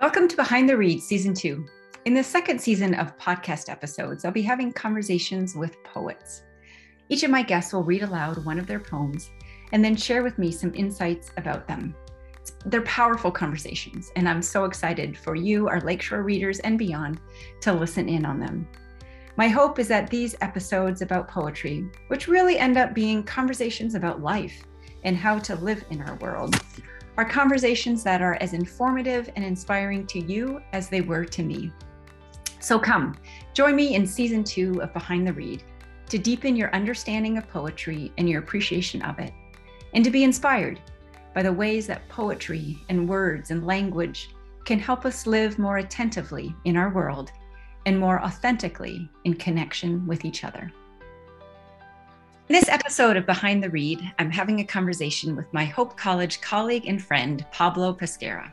Welcome to Behind the Read Season 2. In the second season of podcast episodes, I'll be having conversations with poets. Each of my guests will read aloud one of their poems and then share with me some insights about them. They're powerful conversations, and I'm so excited for you, our Lakeshore readers, and beyond to listen in on them. My hope is that these episodes about poetry, which really end up being conversations about life and how to live in our world, are conversations that are as informative and inspiring to you as they were to me. So come, join me in season two of Behind the Read to deepen your understanding of poetry and your appreciation of it, and to be inspired by the ways that poetry and words and language can help us live more attentively in our world and more authentically in connection with each other. In this episode of Behind the Read, I'm having a conversation with my Hope College colleague and friend, Pablo Pesquera.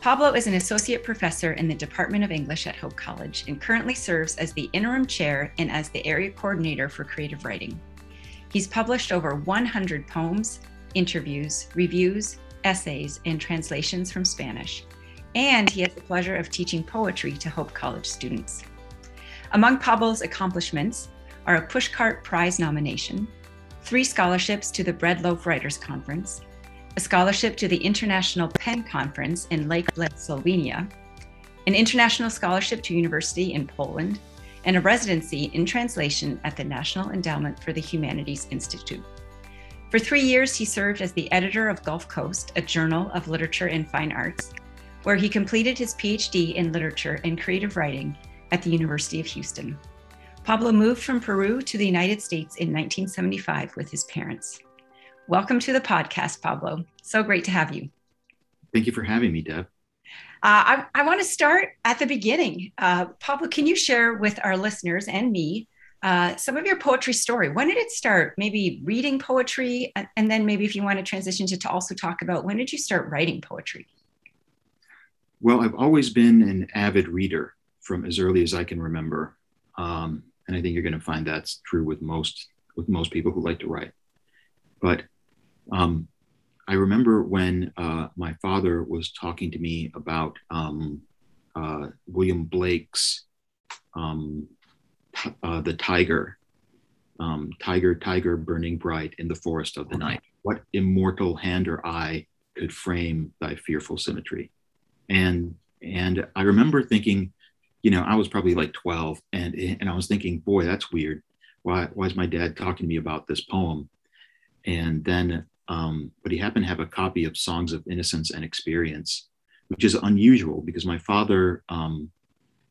Pablo is an associate professor in the Department of English at Hope College and currently serves as the interim chair and as the area coordinator for creative writing. He's published over 100 poems, interviews, reviews, essays, and translations from Spanish. And he has the pleasure of teaching poetry to Hope College students. Among Pablo's accomplishments are a Pushcart Prize nomination, three scholarships to the Bread Loaf Writers Conference, a scholarship to the International PEN Conference in Lake Bled, Slovenia, an international scholarship to university in Poland, and a residency in translation at the National Endowment for the Humanities Institute. For three years, he served as the editor of Gulf Coast, a journal of literature and fine arts, where he completed his PhD in literature and creative writing at the University of Houston. Pablo moved from Peru to the United States in 1975 with his parents. Welcome to the podcast, Pablo. So great to have you. Thank you for having me, Deb. Uh, I, I want to start at the beginning. Uh, Pablo, can you share with our listeners and me uh, some of your poetry story? When did it start? Maybe reading poetry, and then maybe if you want to transition to, to also talk about when did you start writing poetry? Well, I've always been an avid reader from as early as I can remember. Um, and I think you're going to find that's true with most with most people who like to write. But um, I remember when uh, my father was talking to me about um, uh, William Blake's um, uh, The Tiger, um, Tiger, Tiger burning bright in the forest of the night. What immortal hand or eye could frame thy fearful symmetry? And and I remember thinking, you know, I was probably like 12 and, and I was thinking, boy, that's weird. Why, why is my dad talking to me about this poem? And then, um, but he happened to have a copy of Songs of Innocence and Experience, which is unusual because my father, um,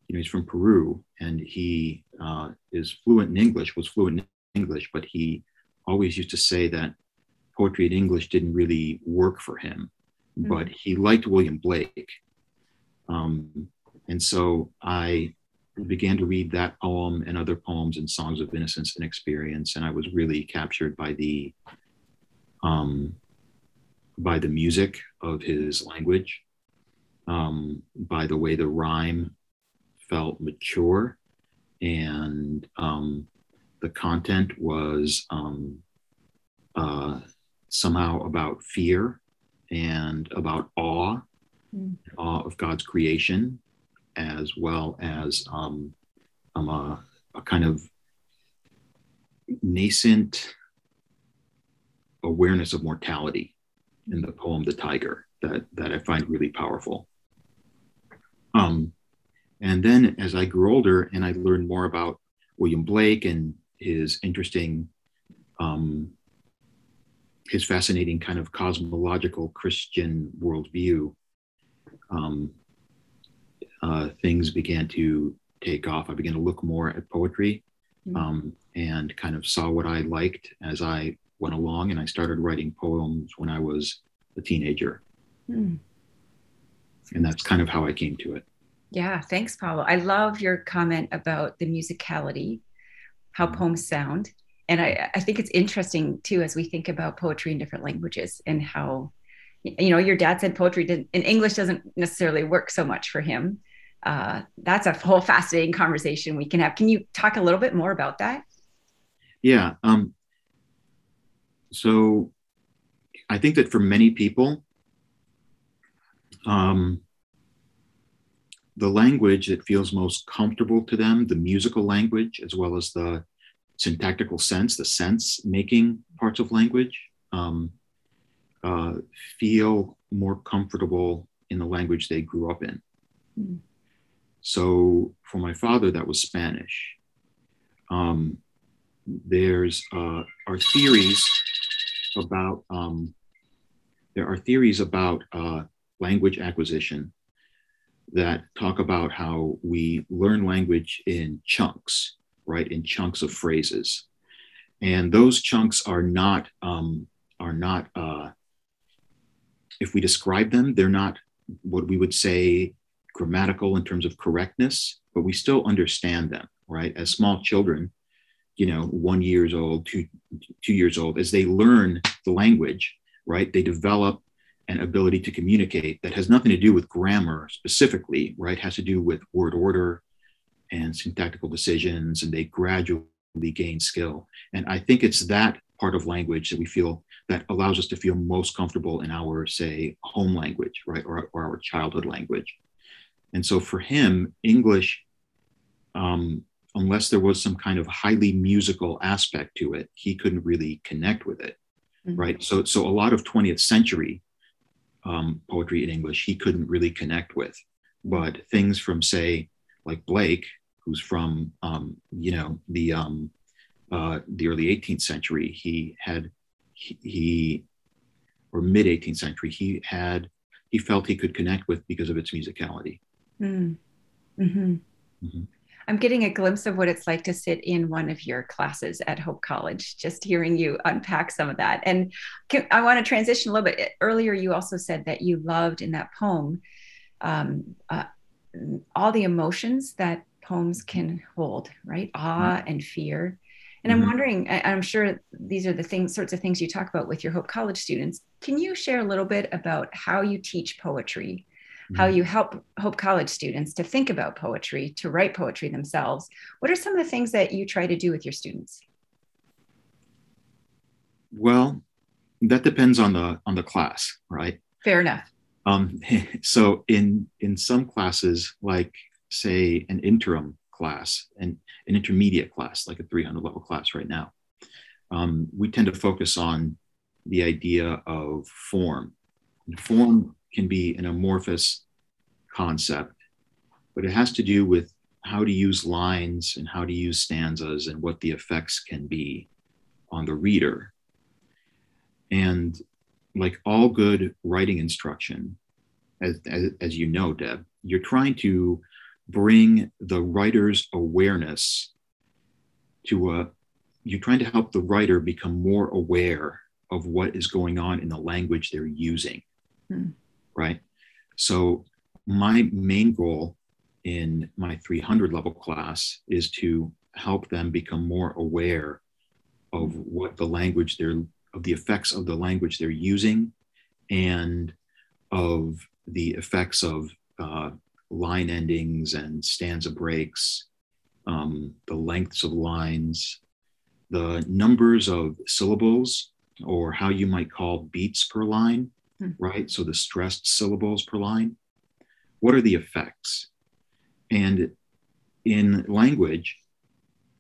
you know, he's from Peru and he uh, is fluent in English, was fluent in English, but he always used to say that poetry in English didn't really work for him. Mm-hmm. But he liked William Blake. Um, and so I began to read that poem and other poems and songs of innocence and experience. And I was really captured by the um, by the music of his language, um, by the way the rhyme felt mature, and um, the content was um, uh, somehow about fear and about awe, mm. awe of God's creation, as well as um, um, a, a kind of nascent awareness of mortality in the poem The Tiger that, that I find really powerful. Um, and then as I grew older and I learned more about William Blake and his interesting, um, his fascinating kind of cosmological Christian worldview, um, uh, things began to take off. I began to look more at poetry mm-hmm. um, and kind of saw what I liked as I went along. And I started writing poems when I was a teenager. Mm. And that's kind of how I came to it. Yeah, thanks, Pablo. I love your comment about the musicality, how mm-hmm. poems sound. And I, I think it's interesting too as we think about poetry in different languages and how you know your dad said poetry did, in english doesn't necessarily work so much for him uh, that's a whole fascinating conversation we can have. Can you talk a little bit more about that? Yeah. Um, so I think that for many people, um, the language that feels most comfortable to them, the musical language, as well as the syntactical sense, the sense making parts of language, um, uh, feel more comfortable in the language they grew up in. Mm. So for my father, that was Spanish. Um, there's uh, theories about um, there are theories about uh, language acquisition that talk about how we learn language in chunks, right? In chunks of phrases, and those chunks are not um, are not. Uh, if we describe them, they're not what we would say grammatical in terms of correctness, but we still understand them, right? As small children, you know, one years old, two two years old, as they learn the language, right? They develop an ability to communicate that has nothing to do with grammar specifically, right? It has to do with word order and syntactical decisions, and they gradually gain skill. And I think it's that part of language that we feel that allows us to feel most comfortable in our, say, home language, right, or, or our childhood language. And so for him, English, um, unless there was some kind of highly musical aspect to it, he couldn't really connect with it, mm-hmm. right? So, so a lot of 20th century um, poetry in English he couldn't really connect with. But things from, say, like Blake, who's from, um, you know, the um, uh, the early 18th century, he had he, he or mid 18th century, he had he felt he could connect with because of its musicality. Mm. Mm-hmm. Mm-hmm. I'm getting a glimpse of what it's like to sit in one of your classes at Hope College, just hearing you unpack some of that. And can, I want to transition a little bit. Earlier, you also said that you loved in that poem um, uh, all the emotions that poems can hold, right? Awe mm-hmm. and fear. And I'm mm-hmm. wondering, I'm sure these are the things, sorts of things you talk about with your Hope College students. Can you share a little bit about how you teach poetry how mm-hmm. you help Hope College students to think about poetry, to write poetry themselves. What are some of the things that you try to do with your students? Well, that depends on the on the class, right? Fair enough. Um, so in in some classes, like say an interim class and an intermediate class, like a 300 level class right now, um, we tend to focus on the idea of form. And form can be an amorphous concept, but it has to do with how to use lines and how to use stanzas and what the effects can be on the reader. And like all good writing instruction, as, as, as, you know, Deb, you're trying to bring the writer's awareness to a, you're trying to help the writer become more aware of what is going on in the language they're using. Hmm right? So my main goal in my 300 level class is to help them become more aware of what the language they're of the effects of the language they're using and of the effects of uh, line endings and stanza breaks um, the lengths of lines the numbers of syllables or how you might call beats per line Hmm. right? So the stressed syllables per line. What are the effects? And in language,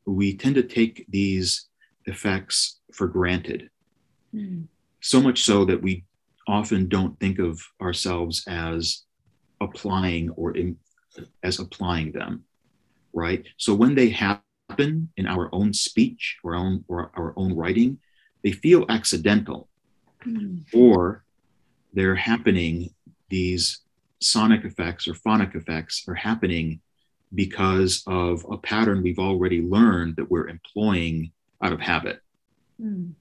we tend to take these effects for granted. Mm. So much so that we often don't think of ourselves as applying or in, as applying them, right? So when they happen in our own speech or, own, or our own writing, they feel accidental. Mm. Or they're happening, these sonic effects or phonic effects are happening because of a pattern we've already learned that we're employing out of habit. Mm.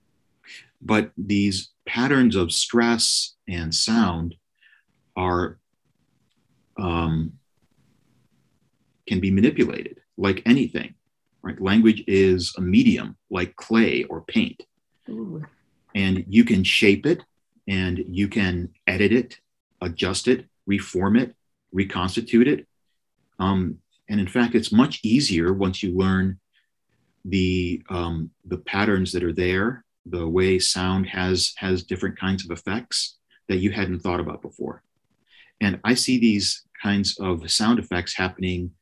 But these patterns of stress and sound are um, can be manipulated like anything. Right? Language is a medium like clay or paint. Ooh. And you can shape it and you can edit it, adjust it, reform it, reconstitute it. Um, and in fact, it's much easier once you learn the um, the patterns that are there, the way sound has has different kinds of effects that you hadn't thought about before. And I see these kinds of sound effects happening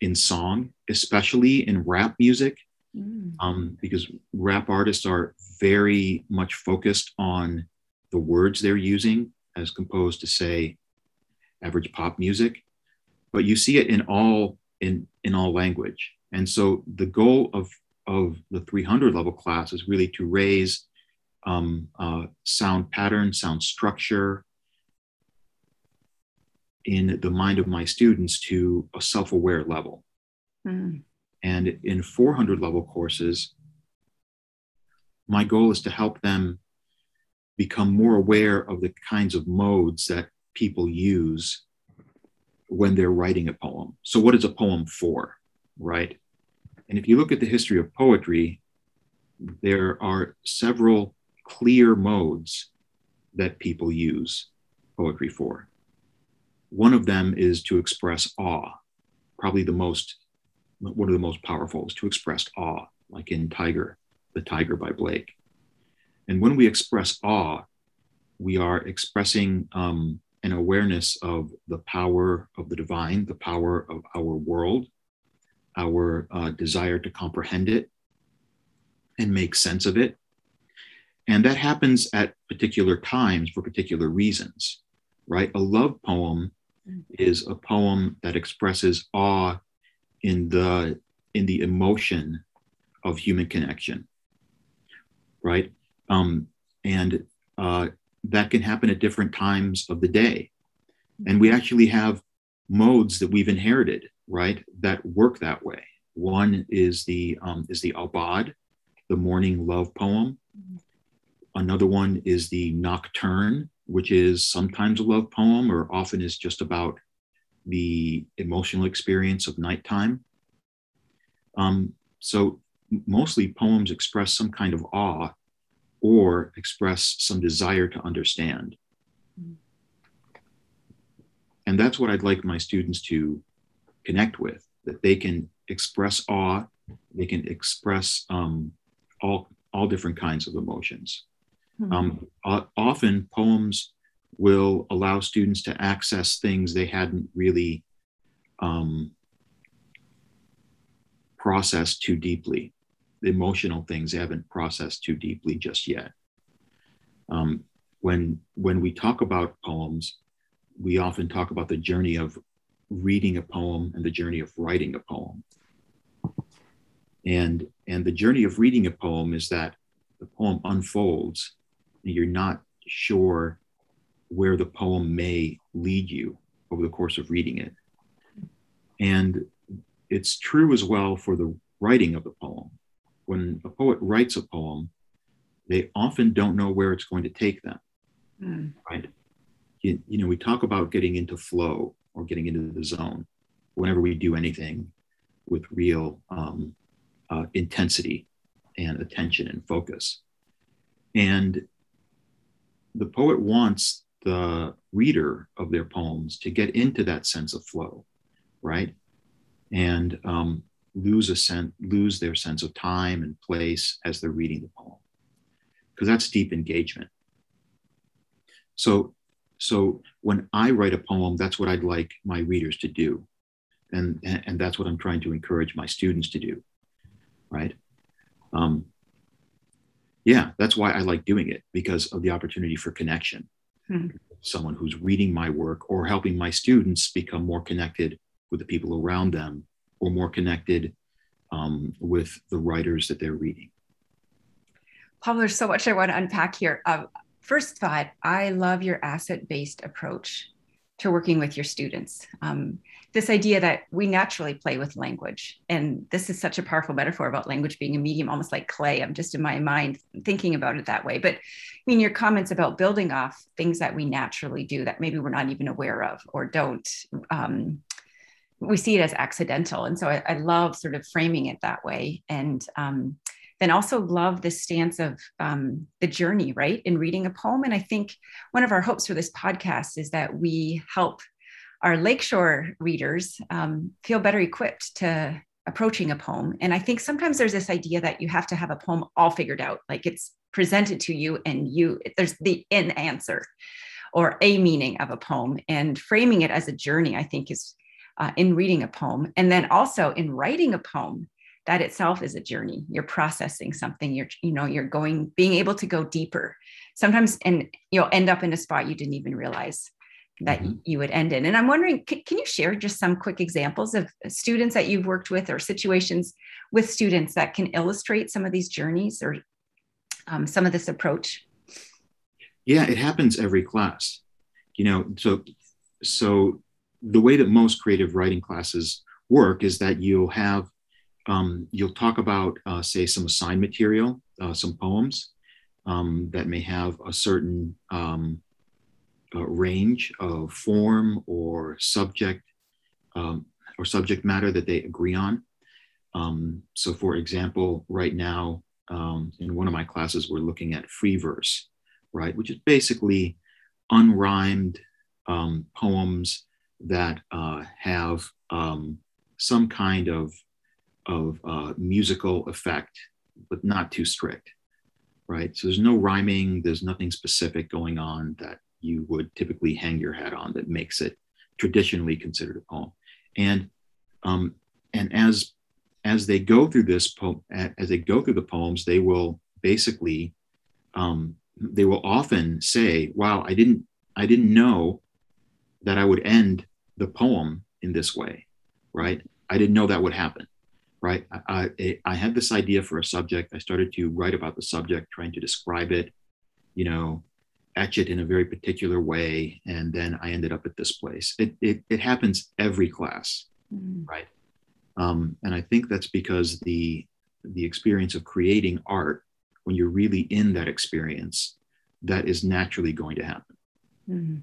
in song, especially in rap music, mm. um, because rap artists are very much focused on the words they're using as composed to, say, average pop music. But you see it in all in in all language, and so the goal of of the 300 level class is really to raise um, uh, sound pattern, sound structure, in the mind of my students to a self aware level. Mm. And in 400 level courses, my goal is to help them become more aware of the kinds of modes that people use when they're writing a poem. So, what is a poem for, right? And if you look at the history of poetry, there are several clear modes that people use poetry for. One of them is to express awe, probably the most, one of the most powerful is to express awe, like in Tiger, The Tiger by Blake. And when we express awe, we are expressing um, an awareness of the power of the divine, the power of our world, our uh, desire to comprehend it and make sense of it. And that happens at particular times for particular reasons, right? A love poem is a poem that expresses awe in the in the emotion of human connection right um, and uh, that can happen at different times of the day. And we actually have modes that we've inherited right that work that way. One is the um, is the aubade the morning love poem. Another one is the nocturne which is sometimes a love poem or often is just about the emotional experience of nighttime. Um, so mostly poems express some kind of awe or express some desire to understand. And that's what I'd like my students to connect with, that they can express awe, they can express um, all, all different kinds of emotions. Mm-hmm. Um, uh, often poems will allow students to access things they hadn't really um, processed too deeply, the emotional things haven't processed too deeply just yet. Um, when, when we talk about poems, we often talk about the journey of reading a poem and the journey of writing a poem. And, and the journey of reading a poem is that the poem unfolds you're not sure where the poem may lead you over the course of reading it. And it's true as well for the writing of the poem. When a poet writes a poem, they often don't know where it's going to take them. Mm. Right? You, you know, we talk about getting into flow or getting into the zone whenever we do anything with real um, uh, intensity and attention and focus. And the poet wants the reader of their poems to get into that sense of flow, right? And um, lose a sense, lose their sense of time and place as they're reading the poem, because that's deep engagement. So, so when I write a poem, that's what I'd like my readers to do, and and that's what I'm trying to encourage my students to do, right? Um, yeah, that's why I like doing it because of the opportunity for connection. Hmm. Someone who's reading my work or helping my students become more connected with the people around them or more connected um, with the writers that they're reading. Paul, there's so much I want to unpack here. Uh, first thought, I love your asset based approach to working with your students. Um, this idea that we naturally play with language. And this is such a powerful metaphor about language being a medium, almost like clay. I'm just in my mind thinking about it that way. But I mean, your comments about building off things that we naturally do that maybe we're not even aware of or don't. Um, we see it as accidental. And so I, I, love sort of framing it that way. And um, then also love the stance of um, the journey, right, in reading a poem. And I think one of our hopes for this podcast is that we help our lakeshore readers um, feel better equipped to approaching a poem. And I think sometimes there's this idea that you have to have a poem all figured out, like it's presented to you and you there's the in answer or a meaning of a poem and framing it as a journey i think is uh, in reading a poem and then also in writing a poem that itself is a journey. You're processing something. You're you know you're going being able to go deeper. Sometimes and you'll end up in a spot you didn't even realize that mm-hmm. you would end in. And i'm wondering can, can you share just some quick examples of students that you've worked with or situations with students that can illustrate some of these journeys or um, some of this approach? Yeah it happens every class. You know so so the way that most creative writing classes work is that you'll have um, you'll talk about uh, say some assigned material uh, some poems um, that may have a certain um, uh, range of form or subject um, or subject matter that they agree on. Um, so for example right now um, in one of my classes we're looking at free verse right which is basically unrhymed poems that uh, have um, some kind of, of uh, musical effect, but not too strict, right? So there's no rhyming, there's nothing specific going on that you would typically hang your hat on that makes it traditionally considered a poem. And um, and as as they go through this poem, as they go through the poems, they will basically um, they will often say, "Wow, I didn't I didn't know that I would end the poem in this way, right? I didn't know that would happen, right? I, I, I had this idea for a subject. I started to write about the subject, trying to describe it, you know, etch it in a very particular way. And then I ended up at this place. It, it, it happens every class, mm. right? Um, and I think that's because the, the experience of creating art, when you're really in that experience, that is naturally going to happen. Mm.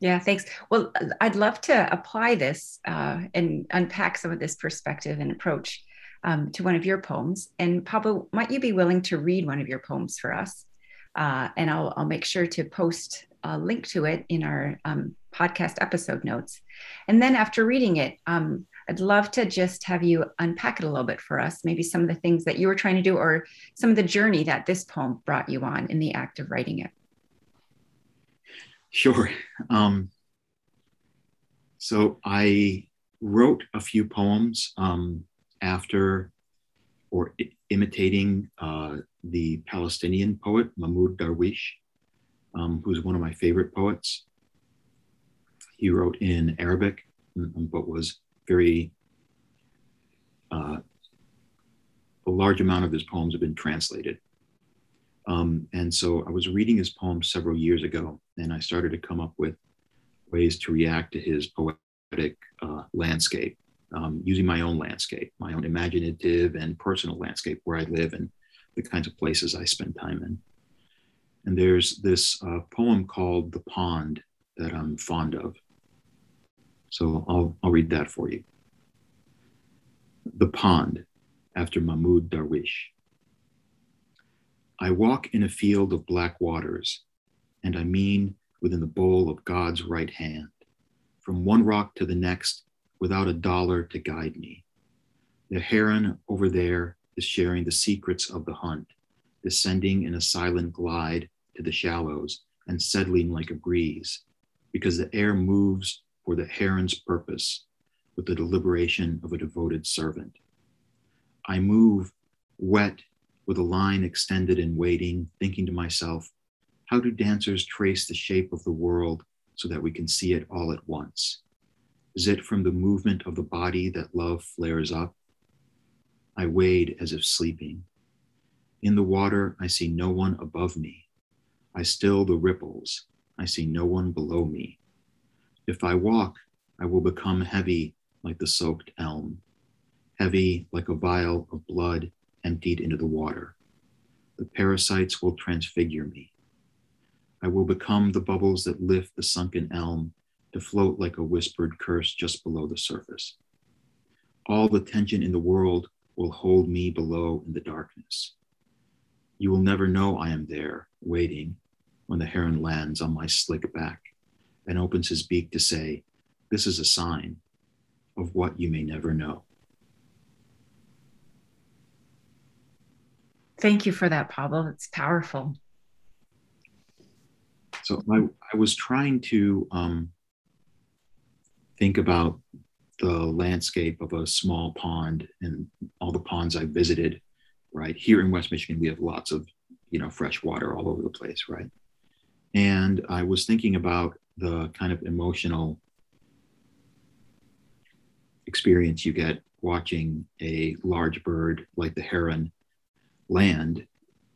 Yeah, thanks. Well, I'd love to apply this uh, and unpack some of this perspective and approach um, to one of your poems. And Pablo, might you be willing to read one of your poems for us? Uh, and I'll, I'll make sure to post a link to it in our um, podcast episode notes. And then after reading it, um, I'd love to just have you unpack it a little bit for us, maybe some of the things that you were trying to do or some of the journey that this poem brought you on in the act of writing it. Sure. Um, so I wrote a few poems um, after or I- imitating uh, the Palestinian poet Mahmoud Darwish, um, who's one of my favorite poets. He wrote in Arabic, but was very, uh, a large amount of his poems have been translated. Um, and so I was reading his poems several years ago, and I started to come up with ways to react to his poetic uh, landscape, um, using my own landscape, my own imaginative and personal landscape where I live and the kinds of places I spend time in. And there's this uh, poem called The Pond that I'm fond of. So I'll, I'll read that for you. The Pond, after Mahmoud Darwish. I walk in a field of black waters, and I mean within the bowl of God's right hand, from one rock to the next without a dollar to guide me. The heron over there is sharing the secrets of the hunt, descending in a silent glide to the shallows and settling like a breeze, because the air moves for the heron's purpose with the deliberation of a devoted servant. I move wet with a line extended and waiting, thinking to myself, how do dancers trace the shape of the world so that we can see it all at once? Is it from the movement of the body that love flares up? I wade as if sleeping. In the water, I see no one above me. I still the ripples. I see no one below me. If I walk, I will become heavy like the soaked elm, heavy like a vial of blood emptied into the water. The parasites will transfigure me. I will become the bubbles that lift the sunken elm to float like a whispered curse just below the surface. All the tension in the world will hold me below in the darkness. You will never know I am there, waiting, when the heron lands on my slick back and opens his beak to say, This is a sign of what you may never know. Thank you for that, Pablo. It's powerful. So I, I was trying to um, think about the landscape of a small pond and all the ponds I visited, right? Here in West Michigan, we have lots of, you know, fresh water all over the place, right? And I was thinking about the kind of emotional experience you get watching a large bird like the heron land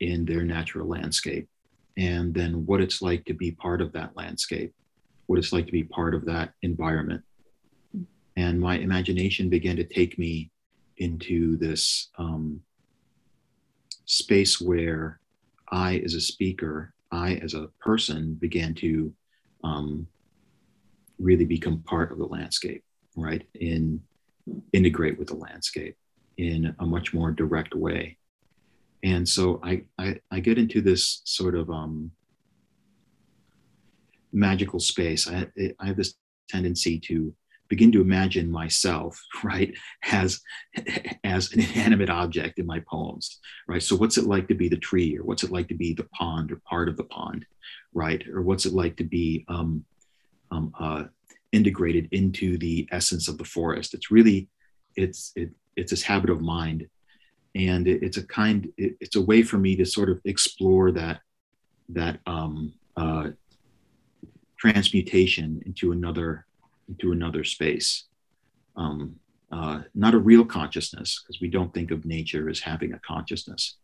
in their natural landscape and then what it's like to be part of that landscape, what it's like to be part of that environment. And my imagination began to take me into this um, space where I, as a speaker, I, as a person, began to um, really become part of the landscape, right? In integrate with the landscape in a much more direct way and so I, I, I get into this sort of um, magical space. I, I have this tendency to begin to imagine myself right as as an inanimate object in my poems right? So what's it like to be the tree or what's it like to be the pond or part of the pond right? Or what's it like to be um, um, uh, integrated into the essence of the forest? It's really it's it, it's this habit of mind and it, it's a kind it, it's a way for me to sort of explore that that um, uh, transmutation into another into another space. Um, uh, not a real consciousness because we don't think of nature as having a consciousness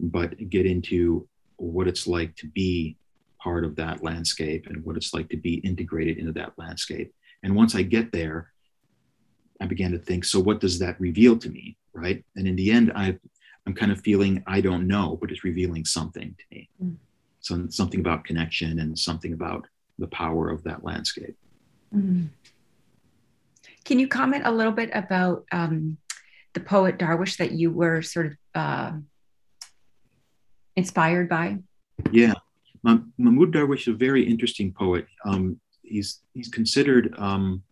but get into what it's like to be part of that landscape and what it's like to be integrated into that landscape. And once i get there i began to think so what does that reveal to me right? And in the end, I, I'm kind of feeling I don't know, but it's revealing something to me. Mm. So, something about connection and something about the power of that landscape. Mm. Can you comment a little bit about um, the poet Darwish that you were sort of uh, inspired by? Yeah, Mahmoud Darwish is a very interesting poet. Um, he's he's considered um,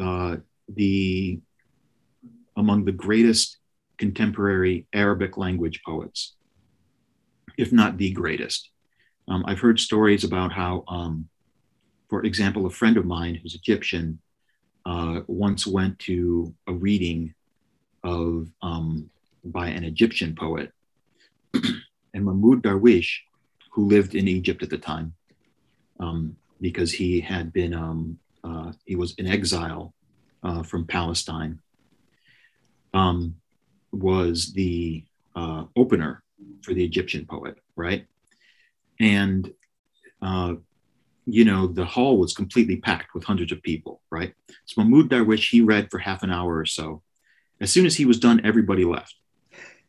uh, the among the greatest contemporary Arabic language poets, if not the greatest. Um, I've heard stories about how, um, for example, a friend of mine who's Egyptian uh, once went to a reading of um, by an Egyptian poet, and Mahmoud Darwish, who lived in Egypt at the time, um, because he had been um, uh, he was in exile uh, from Palestine um, was the uh, opener for the Egyptian poet, right? And, uh, you know, the hall was completely packed with hundreds of people, right? So Mahmoud Darwish, he read for half an hour or so. As soon as he was done, everybody left,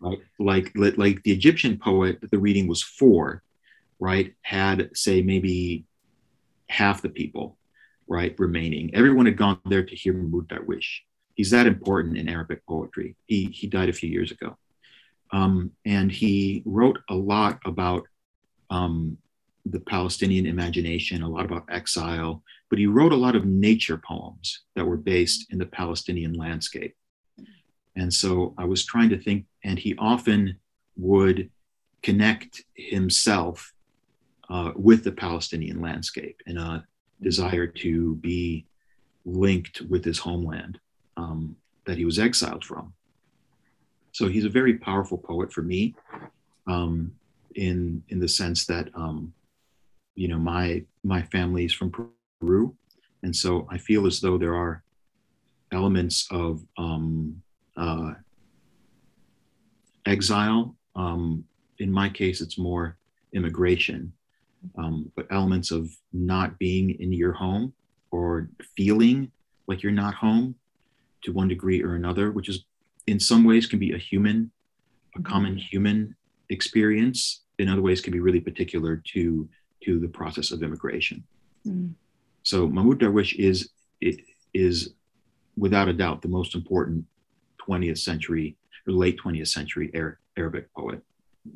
right? Like, like the Egyptian poet the reading was for, right, had, say, maybe half the people, right, remaining. Everyone had gone there to hear Mahmoud Darwish he's that important in Arabic poetry. He, he died a few years ago. Um, and he wrote a lot about um, the Palestinian imagination, a lot about exile, but he wrote a lot of nature poems that were based in the Palestinian landscape. And so I was trying to think, and he often would connect himself uh, with the Palestinian landscape in a desire to be linked with his homeland um, that he was exiled from. So he's a very powerful poet for me, um, in in the sense that um, you know my my family is from Peru, and so I feel as though there are elements of um, uh, exile. Um, in my case, it's more immigration, um, but elements of not being in your home or feeling like you're not home to one degree or another, which is in some ways can be a human, a mm-hmm. common human experience. In other ways, can be really particular to to the process of immigration. Mm. So Mahmoud Darwish is is without a doubt the most important 20th century or late 20th century Arabic poet,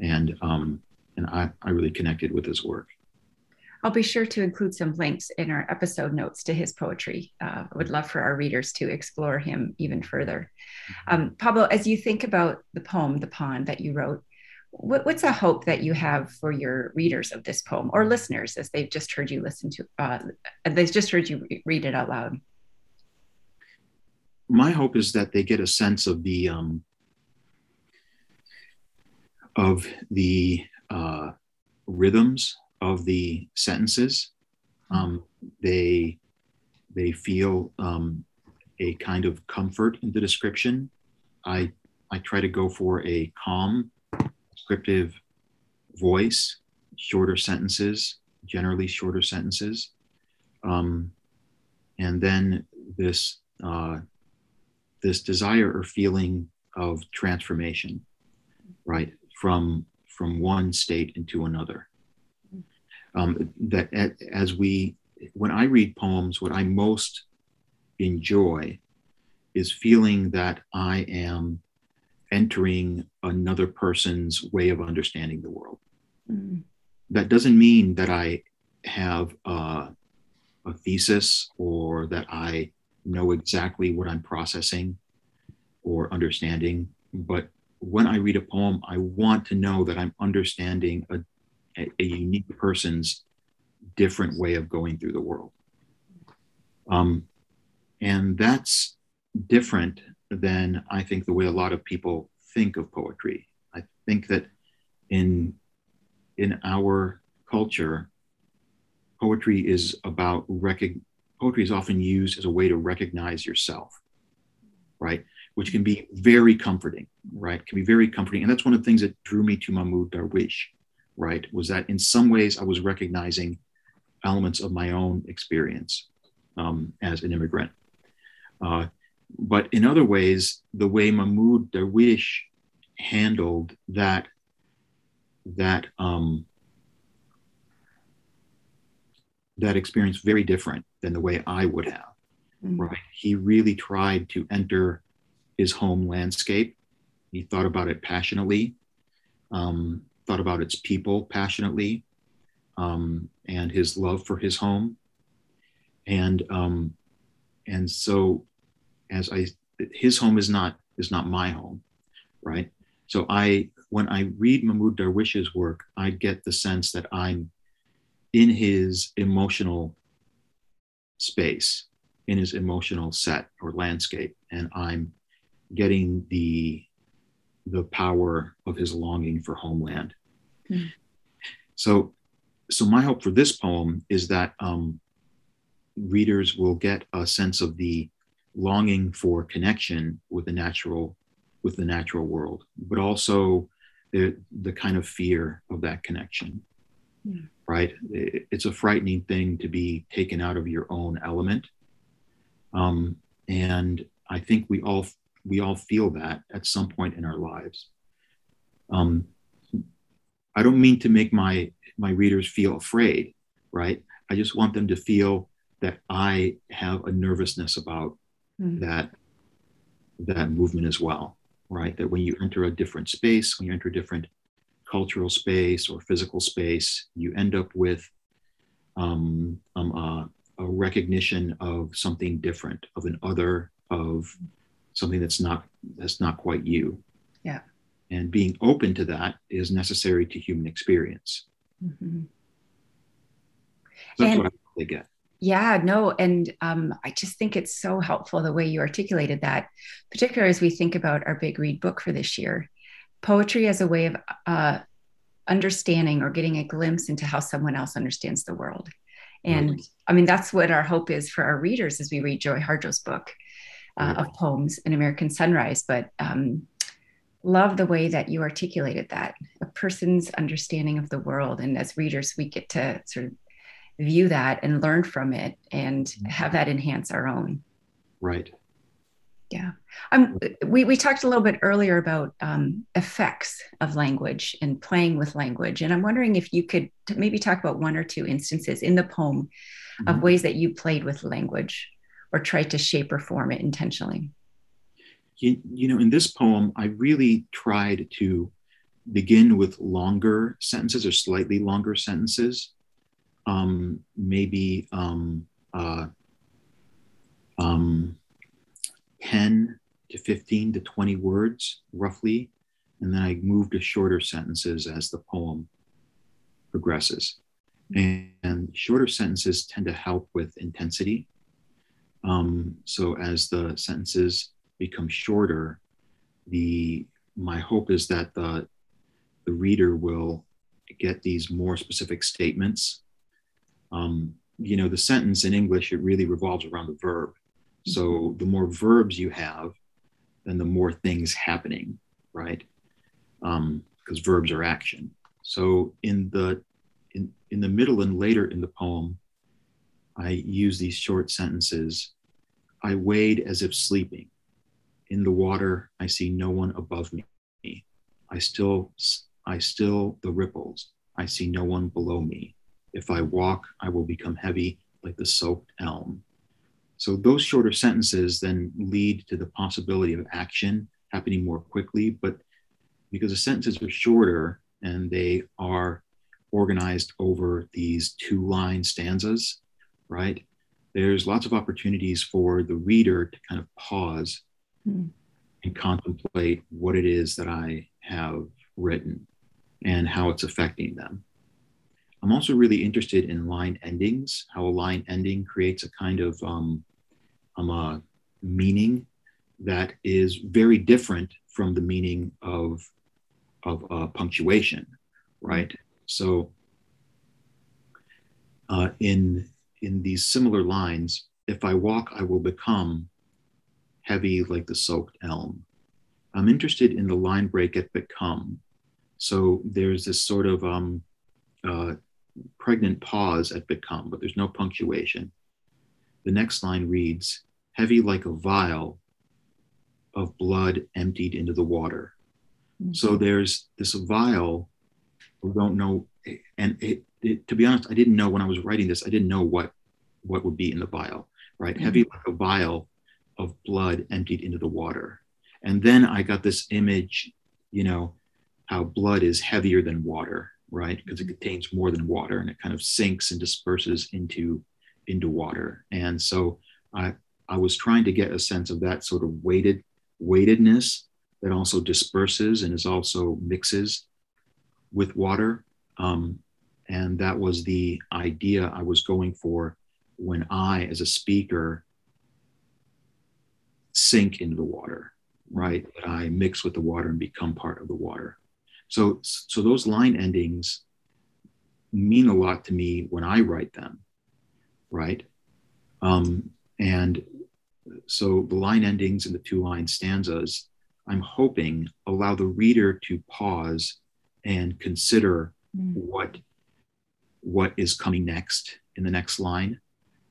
and um, and I, I really connected with his work. I'll be sure to include some links in our episode notes to his poetry. Uh, I would love for our readers to explore him even further. Mm-hmm. Um, Pablo, as you think about the poem, The Pond, that you wrote, what, what's a hope that you have for your readers of this poem or listeners as they've just heard you listen to uh, they've just heard you read it out loud my hope is that they get a sense of the um, of the uh, rhythms of the sentences um, they they feel um, a kind of comfort in the description i i try to go for a calm descriptive voice, shorter sentences, generally shorter sentences. Um, and then this, uh, this desire or feeling of transformation, right, from, from one state into another. Um, that as we, when I read poems, what I most enjoy is feeling that I am entering another person's way of understanding the world. Mm. That doesn't mean that I have a, a thesis or that I know exactly what I'm processing or understanding. But when I read a poem, I want to know that I'm understanding a, a, a unique person's different way of going through the world. Um, and that's different than I think the way a lot of people think of poetry. I think that in in our culture, poetry is about rec- poetry is often used as a way to recognize yourself, right? Which can be very comforting, right? Can be very comforting, and that's one of the things that drew me to Mahmoud Darwish, right? Was that in some ways I was recognizing elements of my own experience um, as an immigrant. Uh, but in other ways, the way Mahmoud Darwish handled that that um, that experience very different than the way I would have. Mm-hmm. Right? He really tried to enter his home landscape. He thought about it passionately, um, thought about its people passionately, um, and his love for his home. And um, and so as I his home is not is not my home, right? So I when I read Mahmoud Darwish's work, I get the sense that I'm in his emotional space, in his emotional set or landscape, and I'm getting the the power of his longing for homeland. Mm. So, so my hope for this poem is that um, readers will get a sense of the longing for connection with the natural with the natural world but also the, the kind of fear of that connection yeah. right it, it's a frightening thing to be taken out of your own element um, and i think we all we all feel that at some point in our lives. Um, i don't mean to make my my readers feel afraid right? I just want them to feel that i have a nervousness about mm. that that movement as well right? That when you enter a different space when you enter a different cultural space or physical space you end up with um, um, uh, a recognition of something different of an other of something that's not that's not quite you yeah and being open to that is necessary to human experience mm-hmm. so that's and, what I, they get yeah, no. And um, I just think it's so helpful the way you articulated that, particularly as we think about our big read book for this year. Poetry as a way of uh, understanding or getting a glimpse into how someone else understands the world. And. I mean, that's what our hope is for our readers as we read Joy Harjo's book uh, of poems, An American Sunrise. But um, love the way that you articulated that a person's understanding of the world. And as readers, we get to sort of view that and learn from it and mm-hmm. have that enhance our own. Right. Yeah. Um, we, we talked a little bit earlier about um, effects of language and playing with language. And I'm wondering if you could maybe talk about one or two instances in the poem mm-hmm. of ways that you played with language or tried to shape or form it intentionally. You, you know, in this poem, I really tried to begin with longer sentences or slightly longer sentences um, maybe um, uh, um, 10 to 15 to 20 words roughly and then I move to shorter sentences as the poem progresses. And, and shorter sentences tend to help with intensity. Um, so as the sentences become shorter, the my hope is that the the reader will get these more specific statements. Um, you know, the sentence in English, it really revolves around the verb. So mm-hmm. the more verbs you have, then the more things happening, right? Because um, verbs are action. So in the in, in the middle and later in the poem, I use these short sentences. I wade as if sleeping. In the water, I see no one above me. I still I still the ripples. I see no one below me. If I walk, I will become heavy like the soaked elm. So those shorter sentences then lead to the possibility of action happening more quickly. But because the sentences are shorter and they are organized over these two line stanzas, right? There's lots of opportunities for the reader to kind of pause mm. and contemplate what it is that I have written and how it's affecting them. I'm also really interested in line endings, how a line ending creates a kind of um, um, a meaning that is very different from the meaning of, of uh, punctuation, right? So uh, in, in these similar lines, if I walk, I will become heavy like the soaked elm. I'm interested in the line break at become so there's this sort of um, uh, pregnant pause at become, but there's no punctuation. The next line reads, heavy like a vial of blood emptied into the water. Mm-hmm. So there's this vial, we don't know, and it, it, to be honest, I didn't know when I was writing this, I didn't know what, what would be in the vial, right? Mm-hmm. Heavy like a vial of blood emptied into the water. And then I got this image, you know, how blood is heavier than water, right? Because it contains more than water and it kind of sinks and disperses into into water. And so I I was trying to get a sense of that sort of weighted weightedness that also disperses and is also mixes with water. Um, and that was the idea I was going for when I, as a speaker, sink into the water, right? That I mix with the water and become part of the water. So, so those line endings mean a lot to me when I write them, right? Um, and so the line endings and the two line stanzas, I'm hoping allow the reader to pause and consider mm. what what is coming next in the next line,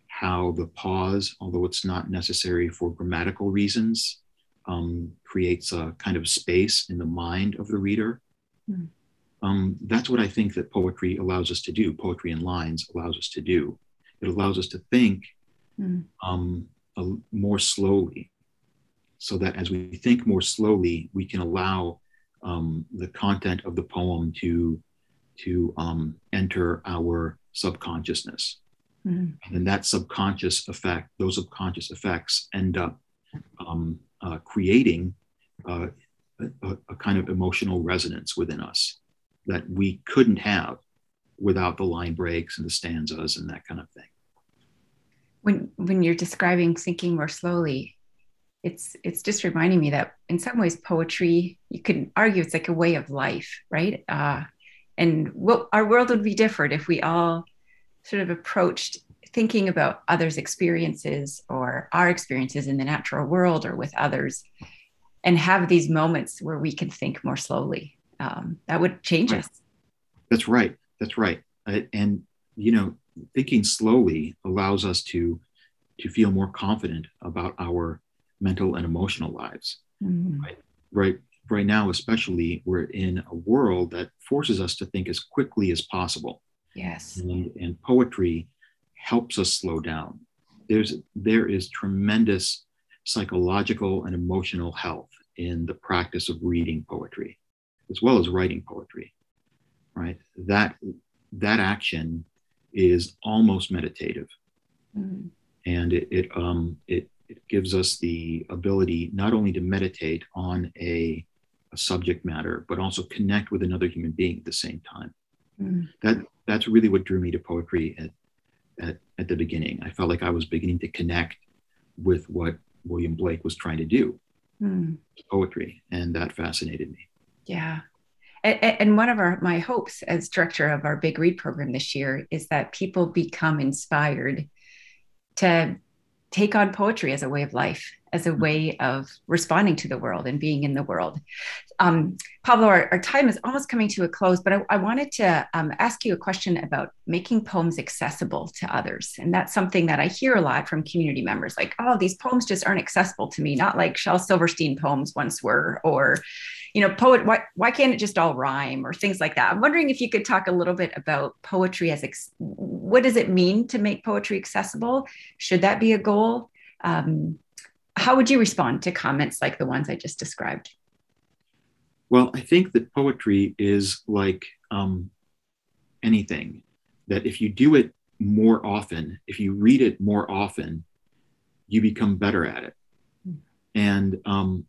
how the pause, although it's not necessary for grammatical reasons, um, creates a kind of space in the mind of the reader Mm. Um, that's what I think that poetry allows us to do. Poetry in lines allows us to do. It allows us to think mm. um, a, more slowly, so that as we think more slowly, we can allow um, the content of the poem to to um, enter our subconsciousness, mm. and then that subconscious effect, those subconscious effects, end up um, uh, creating uh, a, a kind of emotional resonance within us that we couldn't have without the line breaks and the stanzas and that kind of thing. When when you're describing thinking more slowly, it's it's just reminding me that in some ways poetry you could argue it's like a way of life, right? Uh, and what our world would be different if we all sort of approached thinking about others' experiences or our experiences in the natural world or with others and have these moments where we can think more slowly. Um, that would change right. us. That's right. That's right. Uh, and you know, thinking slowly allows us to to feel more confident about our mental and emotional lives. Mm-hmm. Right. Right. Right now, especially, we're in a world that forces us to think as quickly as possible. Yes. And, and poetry helps us slow down. There's there is tremendous psychological and emotional health in the practice of reading poetry as well as writing poetry right that that action is almost meditative mm-hmm. and it it, um, it it gives us the ability not only to meditate on a a subject matter, but also connect with another human being at the same time. Mm. That that's really what drew me to poetry at, at at the beginning. I felt like I was beginning to connect with what William Blake was trying to do, Mm. poetry, and that fascinated me. Yeah. And, and one of our my hopes as director of our big read program this year is that people become inspired to take on poetry as a way of life as a way of responding to the world and being in the world. Um, Pablo, our, our, time is almost coming to a close, but I, I wanted to um, ask you a question about making poems accessible to others. And that's something that I hear a lot from community members like, oh, these poems just aren't accessible to me, not like Shel Silverstein poems once were, or, you know, poet, why, why can't it just all rhyme or things like that? I'm wondering if you could talk a little bit about poetry as ex- what does it mean to make poetry accessible? Should that be a goal? Um, how would you respond to comments like the ones I just described? Well, I think that poetry is like um, anything, that if you do it more often, if you read it more often, you become better at it. Mm. And um,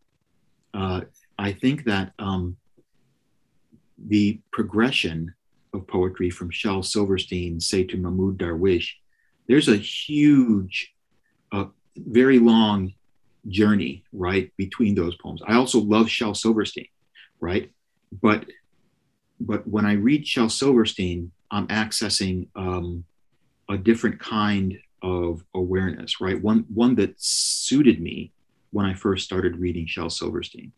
uh, I think that um, the progression of poetry from Shel Silverstein, say, to Mahmoud Darwish, there's a huge, uh, very long journey, right, between those poems. I also love Shel Silverstein, right? But but when I read Shel Silverstein, I'm accessing um, a different kind of awareness, right? One one that suited me when I first started reading Shel Silverstein.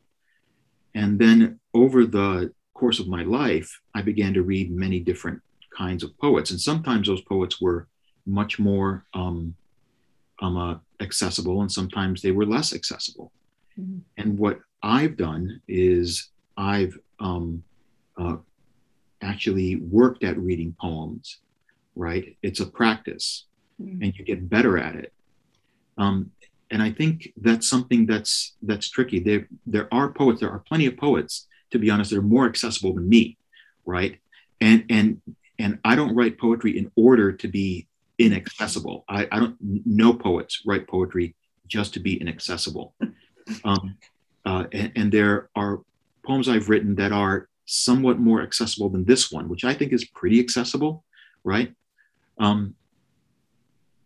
And then over the course of my life, I began to read many different kinds of poets. And sometimes those poets were much more um, um, uh, accessible and sometimes they were less accessible. Mm-hmm. And what I've done is I've um, uh, actually worked at reading poems, right? It's a practice mm-hmm. and you get better at it. Um, and I think that's something that's that's tricky. There there are poets, there are plenty of poets, to be honest, that are more accessible than me, right? And and and I don't write poetry in order to be inaccessible. I, I don't know poets write poetry just to be inaccessible. Um, uh, and, and, there are poems I've written that are somewhat more accessible than this one, which I think is pretty accessible, right? Um,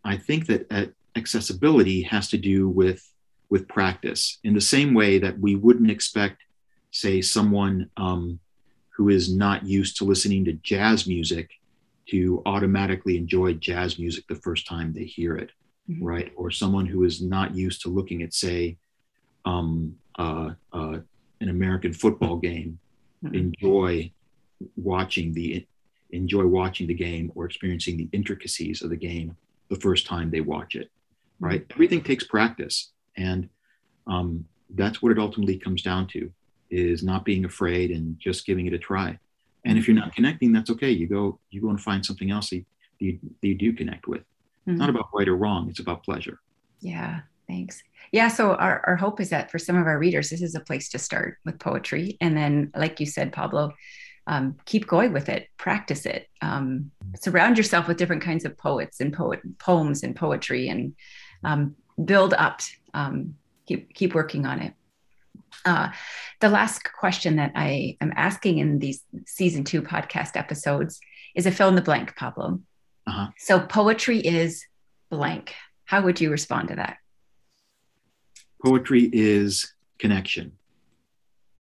I think that uh, accessibility has to do with with practice in the same way that we wouldn't expect, say, someone um, who is not used to listening to jazz music to automatically enjoy jazz music the first time they hear it, mm-hmm. right? Or someone who is not used to looking at, say, um, uh, uh, an American football game, mm-hmm. enjoy watching the enjoy watching the game or experiencing the intricacies of the game the first time they watch it. Right? Mm-hmm. Everything takes practice, and um, that's what it ultimately comes down to: is not being afraid and just giving it a try. And if you're not connecting, that's okay. You go, you go and find something else that you, that you do connect with. Mm-hmm. It's not about right or wrong. It's about pleasure. Yeah. Thanks. Yeah. So our, our hope is that for some of our readers, this is a place to start with poetry. And then, like you said, Pablo, um, keep going with it, practice it, um, surround yourself with different kinds of poets and poet poems and poetry and um, build up, um, keep, keep working on it. Uh, the last question that I am asking in these season two podcast episodes is a fill in the blank, Pablo. Uh-huh. So poetry is blank. How would you respond to that? Poetry is connection.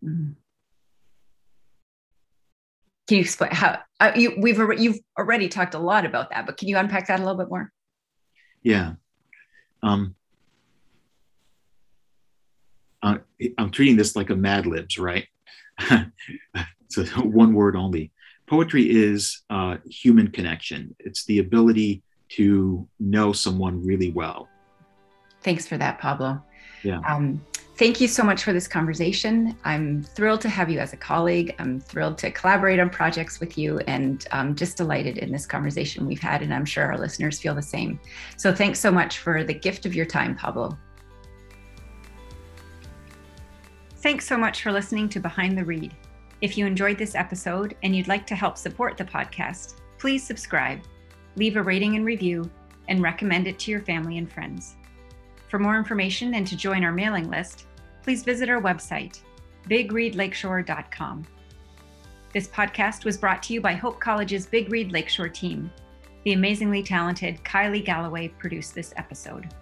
Mm-hmm. Can you explain how uh, you, we've you've already talked a lot about that, but can you unpack that a little bit more? Yeah. Um, uh, I'm treating this like a Mad Libs, right? it's one word only. Poetry is uh, human connection. It's the ability to know someone really well. Thanks for that, Pablo. Yeah. Um, thank you so much for this conversation. I'm thrilled to have you as a colleague. I'm thrilled to collaborate on projects with you and I'm just delighted in this conversation we've had. And I'm sure our listeners feel the same. So thanks so much for the gift of your time, Pablo. Thanks so much for listening to Behind the Read. If you enjoyed this episode and you'd like to help support the podcast, please subscribe, leave a rating and review, and recommend it to your family and friends. For more information and to join our mailing list, please visit our website, bigreadlakeshore.com. This podcast was brought to you by Hope College's Big Read Lakeshore team. The amazingly talented Kylie Galloway produced this episode.